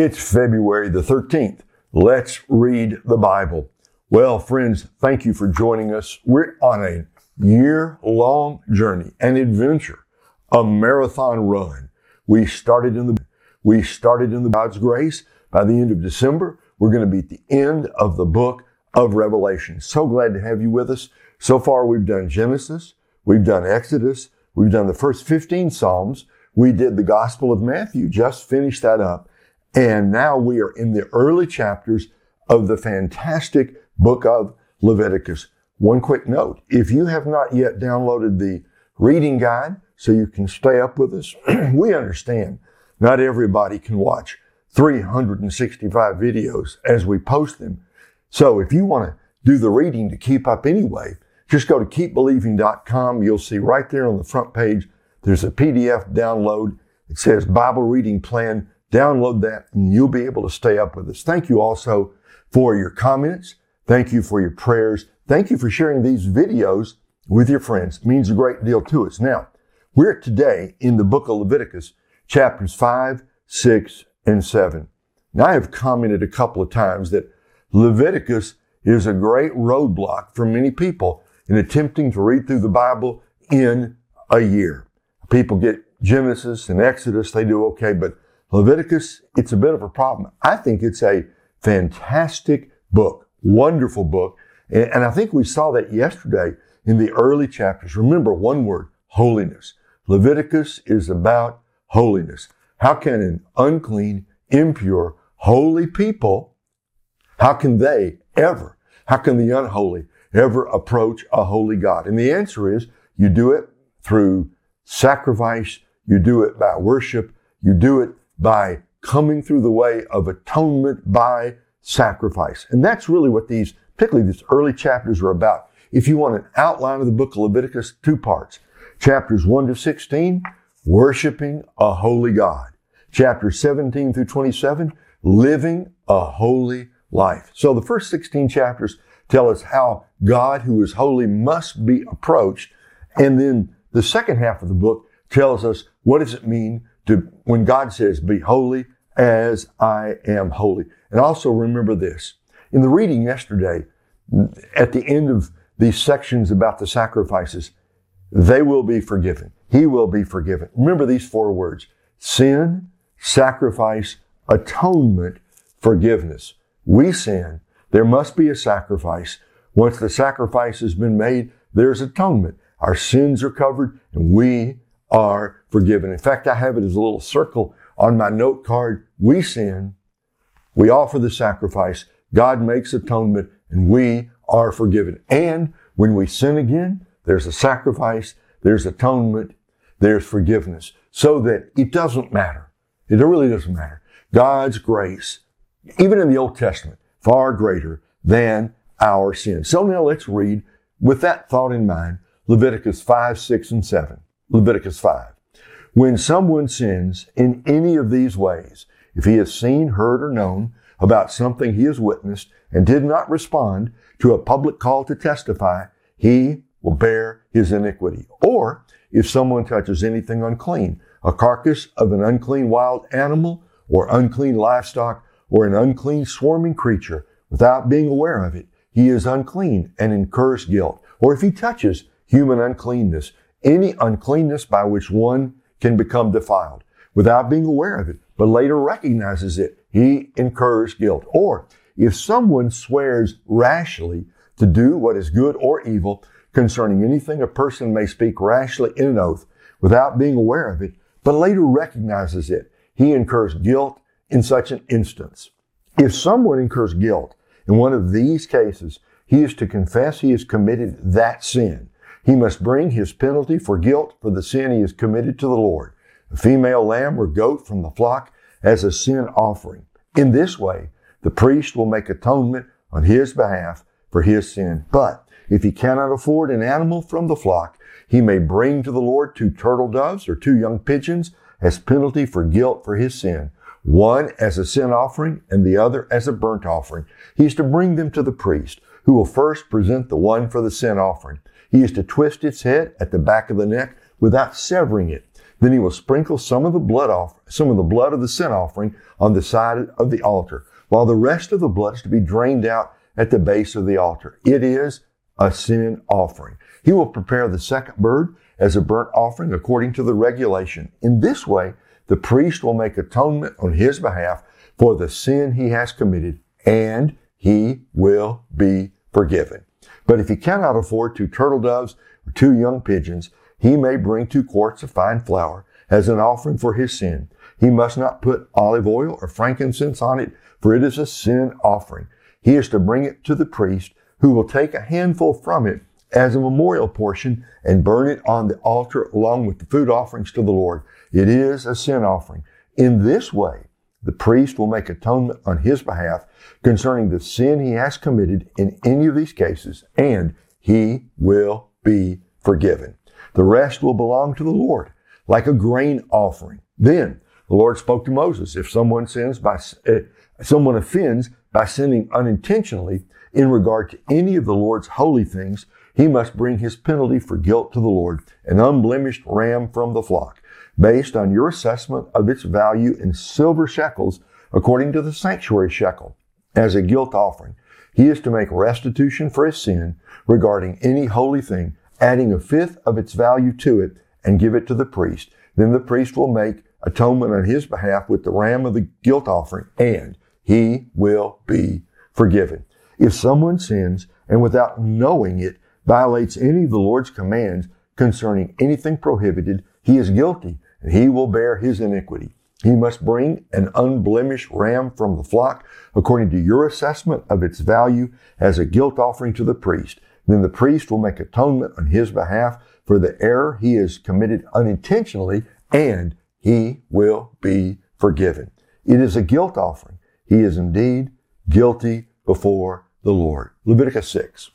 It's February the 13th. Let's read the Bible. Well, friends, thank you for joining us. We're on a year long journey, an adventure, a marathon run. We started in the, we started in the God's grace. By the end of December, we're going to be at the end of the book of Revelation. So glad to have you with us. So far, we've done Genesis. We've done Exodus. We've done the first 15 Psalms. We did the Gospel of Matthew, just finished that up. And now we are in the early chapters of the fantastic book of Leviticus. One quick note. If you have not yet downloaded the reading guide so you can stay up with us, we understand not everybody can watch 365 videos as we post them. So if you want to do the reading to keep up anyway, just go to keepbelieving.com. You'll see right there on the front page, there's a PDF download. It says Bible reading plan Download that and you'll be able to stay up with us. Thank you also for your comments. Thank you for your prayers. Thank you for sharing these videos with your friends. It means a great deal to us. Now, we're today in the book of Leviticus, chapters 5, 6, and 7. Now, I have commented a couple of times that Leviticus is a great roadblock for many people in attempting to read through the Bible in a year. People get Genesis and Exodus, they do okay, but Leviticus, it's a bit of a problem. I think it's a fantastic book, wonderful book. And I think we saw that yesterday in the early chapters. Remember one word, holiness. Leviticus is about holiness. How can an unclean, impure, holy people, how can they ever, how can the unholy ever approach a holy God? And the answer is you do it through sacrifice. You do it by worship. You do it by coming through the way of atonement by sacrifice. And that's really what these, particularly these early chapters are about. If you want an outline of the book of Leviticus, two parts. Chapters 1 to 16, worshiping a holy God. Chapters 17 through 27, living a holy life. So the first 16 chapters tell us how God, who is holy, must be approached. And then the second half of the book tells us what does it mean to when God says, be holy as I am holy. And also remember this. In the reading yesterday, at the end of these sections about the sacrifices, they will be forgiven. He will be forgiven. Remember these four words. Sin, sacrifice, atonement, forgiveness. We sin. There must be a sacrifice. Once the sacrifice has been made, there's atonement. Our sins are covered and we are forgiven. In fact, I have it as a little circle on my note card. We sin. We offer the sacrifice. God makes atonement and we are forgiven. And when we sin again, there's a sacrifice, there's atonement, there's forgiveness so that it doesn't matter. It really doesn't matter. God's grace, even in the Old Testament, far greater than our sin. So now let's read with that thought in mind, Leviticus 5, 6, and 7. Leviticus 5. When someone sins in any of these ways, if he has seen, heard, or known about something he has witnessed and did not respond to a public call to testify, he will bear his iniquity. Or if someone touches anything unclean, a carcass of an unclean wild animal or unclean livestock or an unclean swarming creature without being aware of it, he is unclean and incurs guilt. Or if he touches human uncleanness, any uncleanness by which one can become defiled without being aware of it, but later recognizes it, he incurs guilt. Or if someone swears rashly to do what is good or evil concerning anything a person may speak rashly in an oath without being aware of it, but later recognizes it, he incurs guilt in such an instance. If someone incurs guilt in one of these cases, he is to confess he has committed that sin he must bring his penalty for guilt for the sin he has committed to the Lord, a female lamb or goat from the flock as a sin offering. In this way, the priest will make atonement on his behalf for his sin. But if he cannot afford an animal from the flock, he may bring to the Lord two turtle doves or two young pigeons as penalty for guilt for his sin, one as a sin offering and the other as a burnt offering. He is to bring them to the priest, who will first present the one for the sin offering. He is to twist its head at the back of the neck without severing it. Then he will sprinkle some of the blood off, some of the blood of the sin offering on the side of the altar, while the rest of the blood is to be drained out at the base of the altar. It is a sin offering. He will prepare the second bird as a burnt offering according to the regulation. In this way, the priest will make atonement on his behalf for the sin he has committed, and he will be forgiven. But if he cannot afford two turtle doves or two young pigeons, he may bring two quarts of fine flour as an offering for his sin. He must not put olive oil or frankincense on it, for it is a sin offering. He is to bring it to the priest, who will take a handful from it as a memorial portion and burn it on the altar along with the food offerings to the Lord. It is a sin offering. In this way, the priest will make atonement on his behalf concerning the sin he has committed in any of these cases, and he will be forgiven. The rest will belong to the Lord, like a grain offering. Then the Lord spoke to Moses, if someone sins by, uh, someone offends by sinning unintentionally in regard to any of the Lord's holy things, he must bring his penalty for guilt to the Lord, an unblemished ram from the flock, based on your assessment of its value in silver shekels according to the sanctuary shekel, as a guilt offering. He is to make restitution for his sin regarding any holy thing adding a fifth of its value to it and give it to the priest. Then the priest will make atonement on his behalf with the ram of the guilt offering and he will be forgiven. If someone sins and without knowing it violates any of the Lord's commands concerning anything prohibited, he is guilty and he will bear his iniquity. He must bring an unblemished ram from the flock according to your assessment of its value as a guilt offering to the priest. Then the priest will make atonement on his behalf for the error he has committed unintentionally, and he will be forgiven. It is a guilt offering. He is indeed guilty before the Lord. Leviticus 6.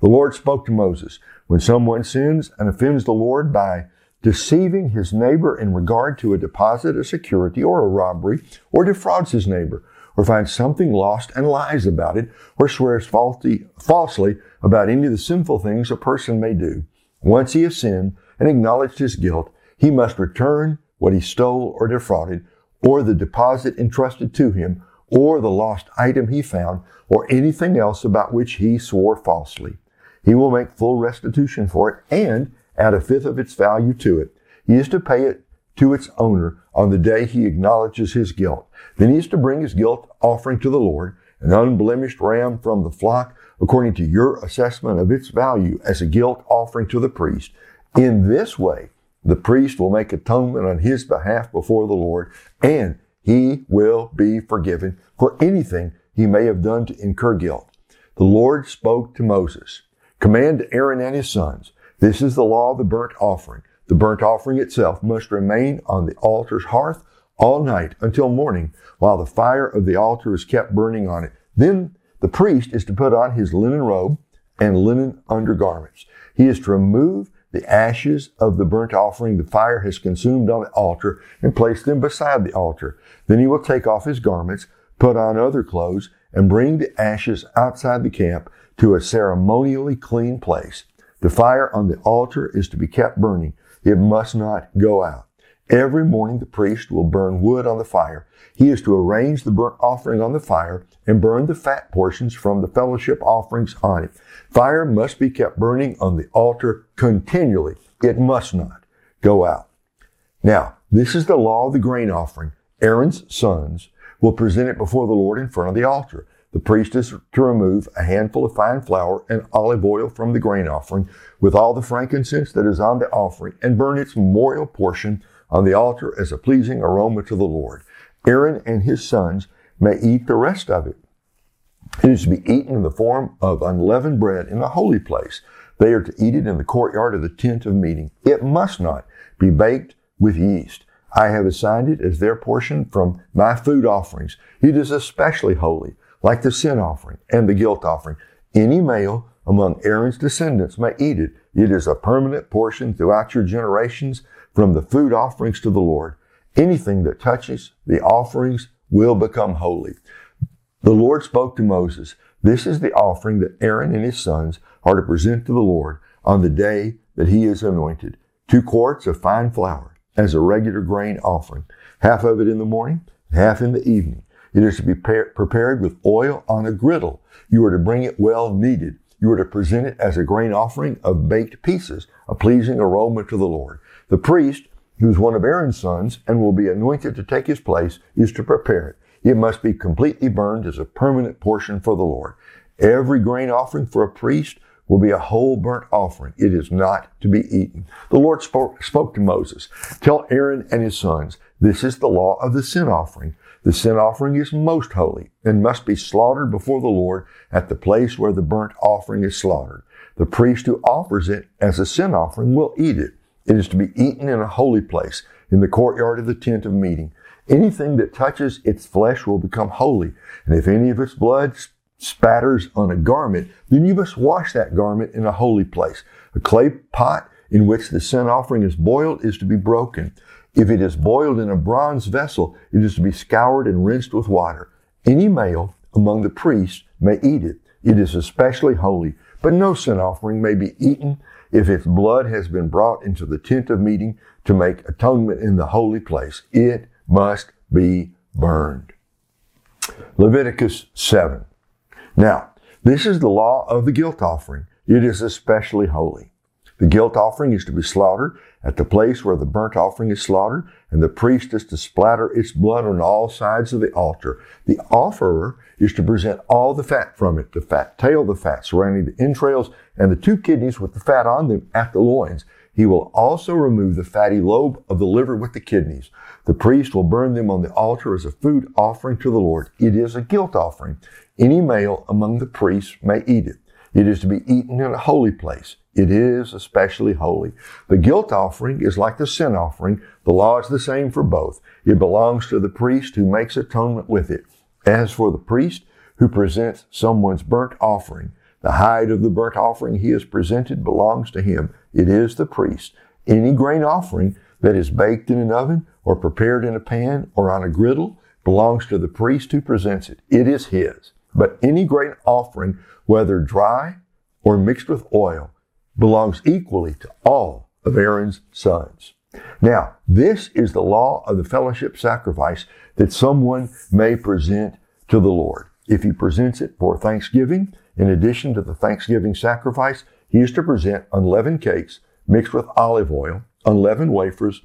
The Lord spoke to Moses, when someone sins and offends the Lord by deceiving his neighbor in regard to a deposit, a security, or a robbery, or defrauds his neighbor, or finds something lost and lies about it, or swears faulty, falsely about any of the sinful things a person may do. Once he has sinned and acknowledged his guilt, he must return what he stole or defrauded, or the deposit entrusted to him, or the lost item he found, or anything else about which he swore falsely. He will make full restitution for it and add a fifth of its value to it. He is to pay it to its owner on the day he acknowledges his guilt. Then he is to bring his guilt offering to the Lord, an unblemished ram from the flock, according to your assessment of its value as a guilt offering to the priest. In this way, the priest will make atonement on his behalf before the Lord, and he will be forgiven for anything he may have done to incur guilt. The Lord spoke to Moses, Command Aaron and his sons, this is the law of the burnt offering. The burnt offering itself must remain on the altar's hearth all night until morning while the fire of the altar is kept burning on it. Then the priest is to put on his linen robe and linen undergarments. He is to remove the ashes of the burnt offering the fire has consumed on the altar and place them beside the altar. Then he will take off his garments, put on other clothes, and bring the ashes outside the camp to a ceremonially clean place. The fire on the altar is to be kept burning. It must not go out. Every morning the priest will burn wood on the fire. He is to arrange the burnt offering on the fire and burn the fat portions from the fellowship offerings on it. Fire must be kept burning on the altar continually. It must not go out. Now, this is the law of the grain offering. Aaron's sons will present it before the Lord in front of the altar. The priest is to remove a handful of fine flour and olive oil from the grain offering with all the frankincense that is on the offering and burn its memorial portion on the altar as a pleasing aroma to the Lord. Aaron and his sons may eat the rest of it. It is to be eaten in the form of unleavened bread in the holy place. They are to eat it in the courtyard of the tent of meeting. It must not be baked with yeast. I have assigned it as their portion from my food offerings. It is especially holy like the sin offering and the guilt offering. Any male among Aaron's descendants may eat it. It is a permanent portion throughout your generations from the food offerings to the Lord. Anything that touches the offerings will become holy. The Lord spoke to Moses, This is the offering that Aaron and his sons are to present to the Lord on the day that he is anointed. Two quarts of fine flour, as a regular grain offering, half of it in the morning, half in the evening. It is to be prepared with oil on a griddle. You are to bring it well kneaded. You are to present it as a grain offering of baked pieces, a pleasing aroma to the Lord. The priest, who is one of Aaron's sons and will be anointed to take his place, is to prepare it. It must be completely burned as a permanent portion for the Lord. Every grain offering for a priest will be a whole burnt offering. It is not to be eaten. The Lord spoke, spoke to Moses, Tell Aaron and his sons, this is the law of the sin offering. The sin offering is most holy and must be slaughtered before the Lord at the place where the burnt offering is slaughtered. The priest who offers it as a sin offering will eat it. It is to be eaten in a holy place, in the courtyard of the tent of meeting. Anything that touches its flesh will become holy, and if any of its blood spatters on a garment, then you must wash that garment in a holy place. A clay pot in which the sin offering is boiled is to be broken. If it is boiled in a bronze vessel, it is to be scoured and rinsed with water. Any male among the priests may eat it. It is especially holy, but no sin offering may be eaten if its blood has been brought into the tent of meeting to make atonement in the holy place. It must be burned. Leviticus 7. Now, this is the law of the guilt offering. It is especially holy. The guilt offering is to be slaughtered at the place where the burnt offering is slaughtered, and the priest is to splatter its blood on all sides of the altar. The offerer is to present all the fat from it, the fat tail, the fat surrounding the entrails, and the two kidneys with the fat on them at the loins. He will also remove the fatty lobe of the liver with the kidneys. The priest will burn them on the altar as a food offering to the Lord. It is a guilt offering. Any male among the priests may eat it. It is to be eaten in a holy place. It is especially holy. The guilt offering is like the sin offering. The law is the same for both. It belongs to the priest who makes atonement with it. As for the priest who presents someone's burnt offering, the hide of the burnt offering he has presented belongs to him. It is the priest. Any grain offering that is baked in an oven or prepared in a pan or on a griddle belongs to the priest who presents it. It is his. But any grain offering, whether dry or mixed with oil, belongs equally to all of Aaron's sons. Now, this is the law of the fellowship sacrifice that someone may present to the Lord. If he presents it for thanksgiving, in addition to the thanksgiving sacrifice, he is to present unleavened cakes mixed with olive oil, unleavened wafers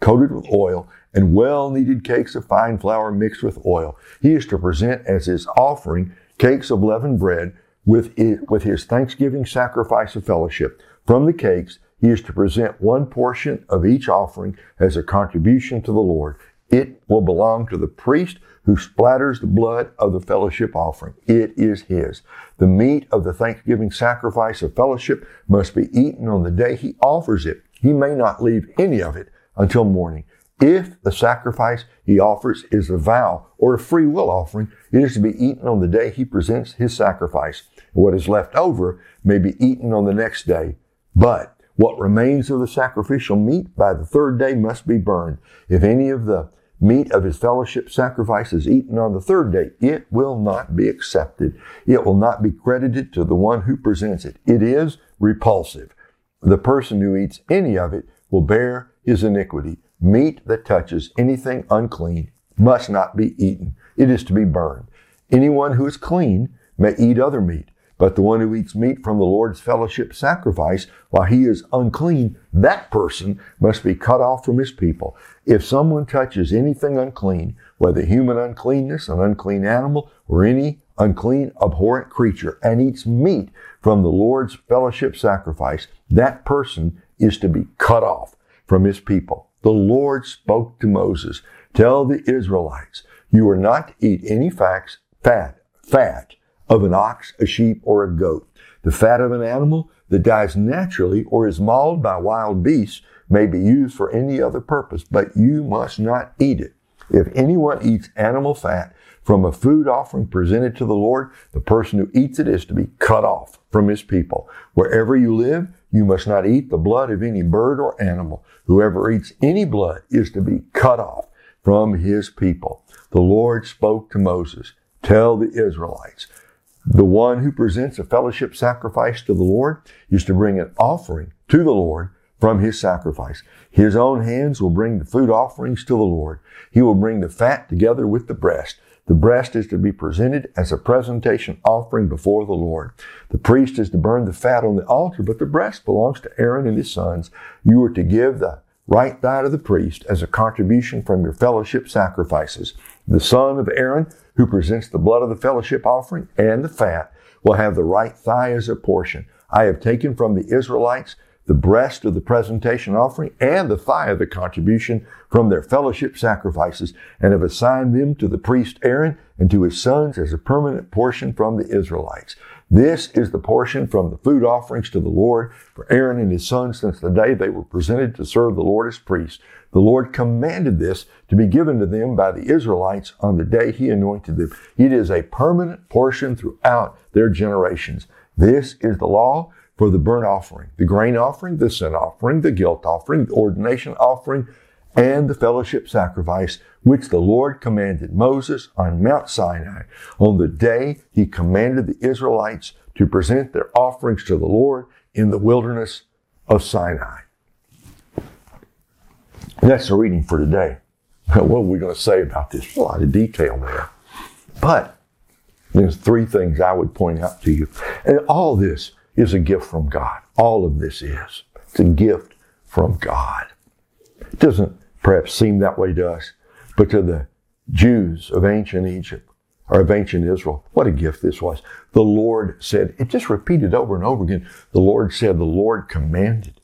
coated with oil, and well kneaded cakes of fine flour mixed with oil. He is to present as his offering cakes of leavened bread with, it, with his thanksgiving sacrifice of fellowship. From the cakes, he is to present one portion of each offering as a contribution to the Lord. It will belong to the priest who splatters the blood of the fellowship offering. It is his. The meat of the thanksgiving sacrifice of fellowship must be eaten on the day he offers it. He may not leave any of it until morning. If the sacrifice he offers is a vow or a free will offering, it is to be eaten on the day he presents his sacrifice. What is left over may be eaten on the next day. But what remains of the sacrificial meat by the third day must be burned. If any of the meat of his fellowship sacrifice is eaten on the third day, it will not be accepted. It will not be credited to the one who presents it. It is repulsive. The person who eats any of it will bear his iniquity. Meat that touches anything unclean must not be eaten. It is to be burned. Anyone who is clean may eat other meat, but the one who eats meat from the Lord's fellowship sacrifice while he is unclean, that person must be cut off from his people. If someone touches anything unclean, whether human uncleanness, an unclean animal, or any unclean, abhorrent creature, and eats meat from the Lord's fellowship sacrifice, that person is to be cut off from his people the Lord spoke to Moses, tell the Israelites, you are not to eat any facts, fat, fat of an ox, a sheep, or a goat. The fat of an animal that dies naturally or is mauled by wild beasts may be used for any other purpose, but you must not eat it. If anyone eats animal fat from a food offering presented to the Lord, the person who eats it is to be cut off from his people. Wherever you live, you must not eat the blood of any bird or animal. Whoever eats any blood is to be cut off from his people. The Lord spoke to Moses, tell the Israelites, the one who presents a fellowship sacrifice to the Lord is to bring an offering to the Lord from his sacrifice. His own hands will bring the food offerings to the Lord. He will bring the fat together with the breast. The breast is to be presented as a presentation offering before the Lord. The priest is to burn the fat on the altar, but the breast belongs to Aaron and his sons. You are to give the right thigh to the priest as a contribution from your fellowship sacrifices. The son of Aaron, who presents the blood of the fellowship offering and the fat, will have the right thigh as a portion. I have taken from the Israelites the breast of the presentation offering and the thigh of the contribution from their fellowship sacrifices and have assigned them to the priest Aaron and to his sons as a permanent portion from the Israelites. This is the portion from the food offerings to the Lord for Aaron and his sons since the day they were presented to serve the Lord as priests. The Lord commanded this to be given to them by the Israelites on the day he anointed them. It is a permanent portion throughout their generations. This is the law for the burnt offering, the grain offering, the sin offering, the guilt offering, the ordination offering, and the fellowship sacrifice, which the Lord commanded Moses on Mount Sinai on the day he commanded the Israelites to present their offerings to the Lord in the wilderness of Sinai. That's the reading for today. What are we going to say about this? A lot of detail there. But there's three things I would point out to you. And all this is a gift from God. All of this is. It's a gift from God. It doesn't perhaps seem that way to us, but to the Jews of ancient Egypt or of ancient Israel, what a gift this was. The Lord said, it just repeated over and over again. The Lord said, the Lord commanded.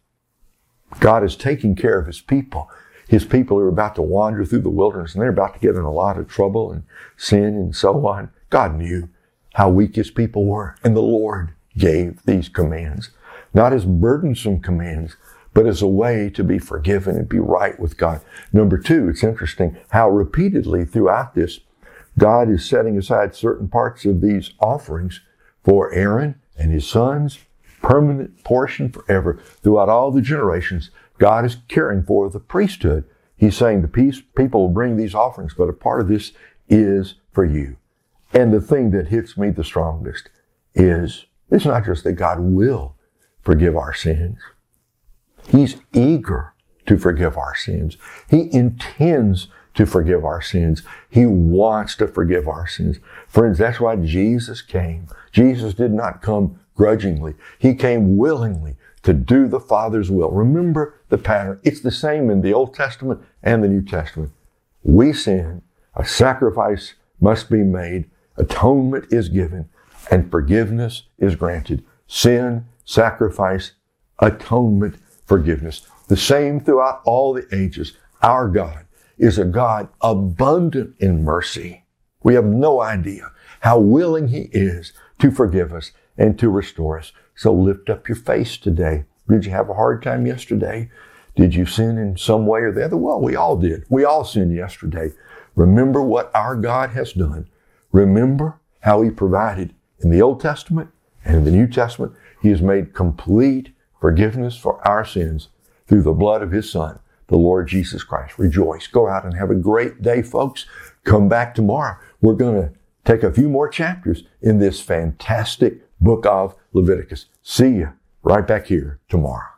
God is taking care of his people. His people are about to wander through the wilderness and they're about to get in a lot of trouble and sin and so on. God knew how weak his people were and the Lord gave these commands, not as burdensome commands, but as a way to be forgiven and be right with God. Number two, it's interesting how repeatedly throughout this, God is setting aside certain parts of these offerings for Aaron and his sons, permanent portion forever. Throughout all the generations, God is caring for the priesthood. He's saying the peace, people will bring these offerings, but a part of this is for you. And the thing that hits me the strongest is it's not just that God will forgive our sins. He's eager to forgive our sins. He intends to forgive our sins. He wants to forgive our sins. Friends, that's why Jesus came. Jesus did not come grudgingly. He came willingly to do the Father's will. Remember the pattern. It's the same in the Old Testament and the New Testament. We sin. A sacrifice must be made. Atonement is given and forgiveness is granted. Sin, sacrifice, atonement, forgiveness. The same throughout all the ages. Our God is a God abundant in mercy. We have no idea how willing He is to forgive us and to restore us. So lift up your face today. Did you have a hard time yesterday? Did you sin in some way or the other? Well, we all did. We all sinned yesterday. Remember what our God has done. Remember how He provided in the Old Testament and in the New Testament, He has made complete forgiveness for our sins through the blood of His Son, the Lord Jesus Christ. Rejoice. Go out and have a great day, folks. Come back tomorrow. We're going to take a few more chapters in this fantastic book of Leviticus. See you right back here tomorrow.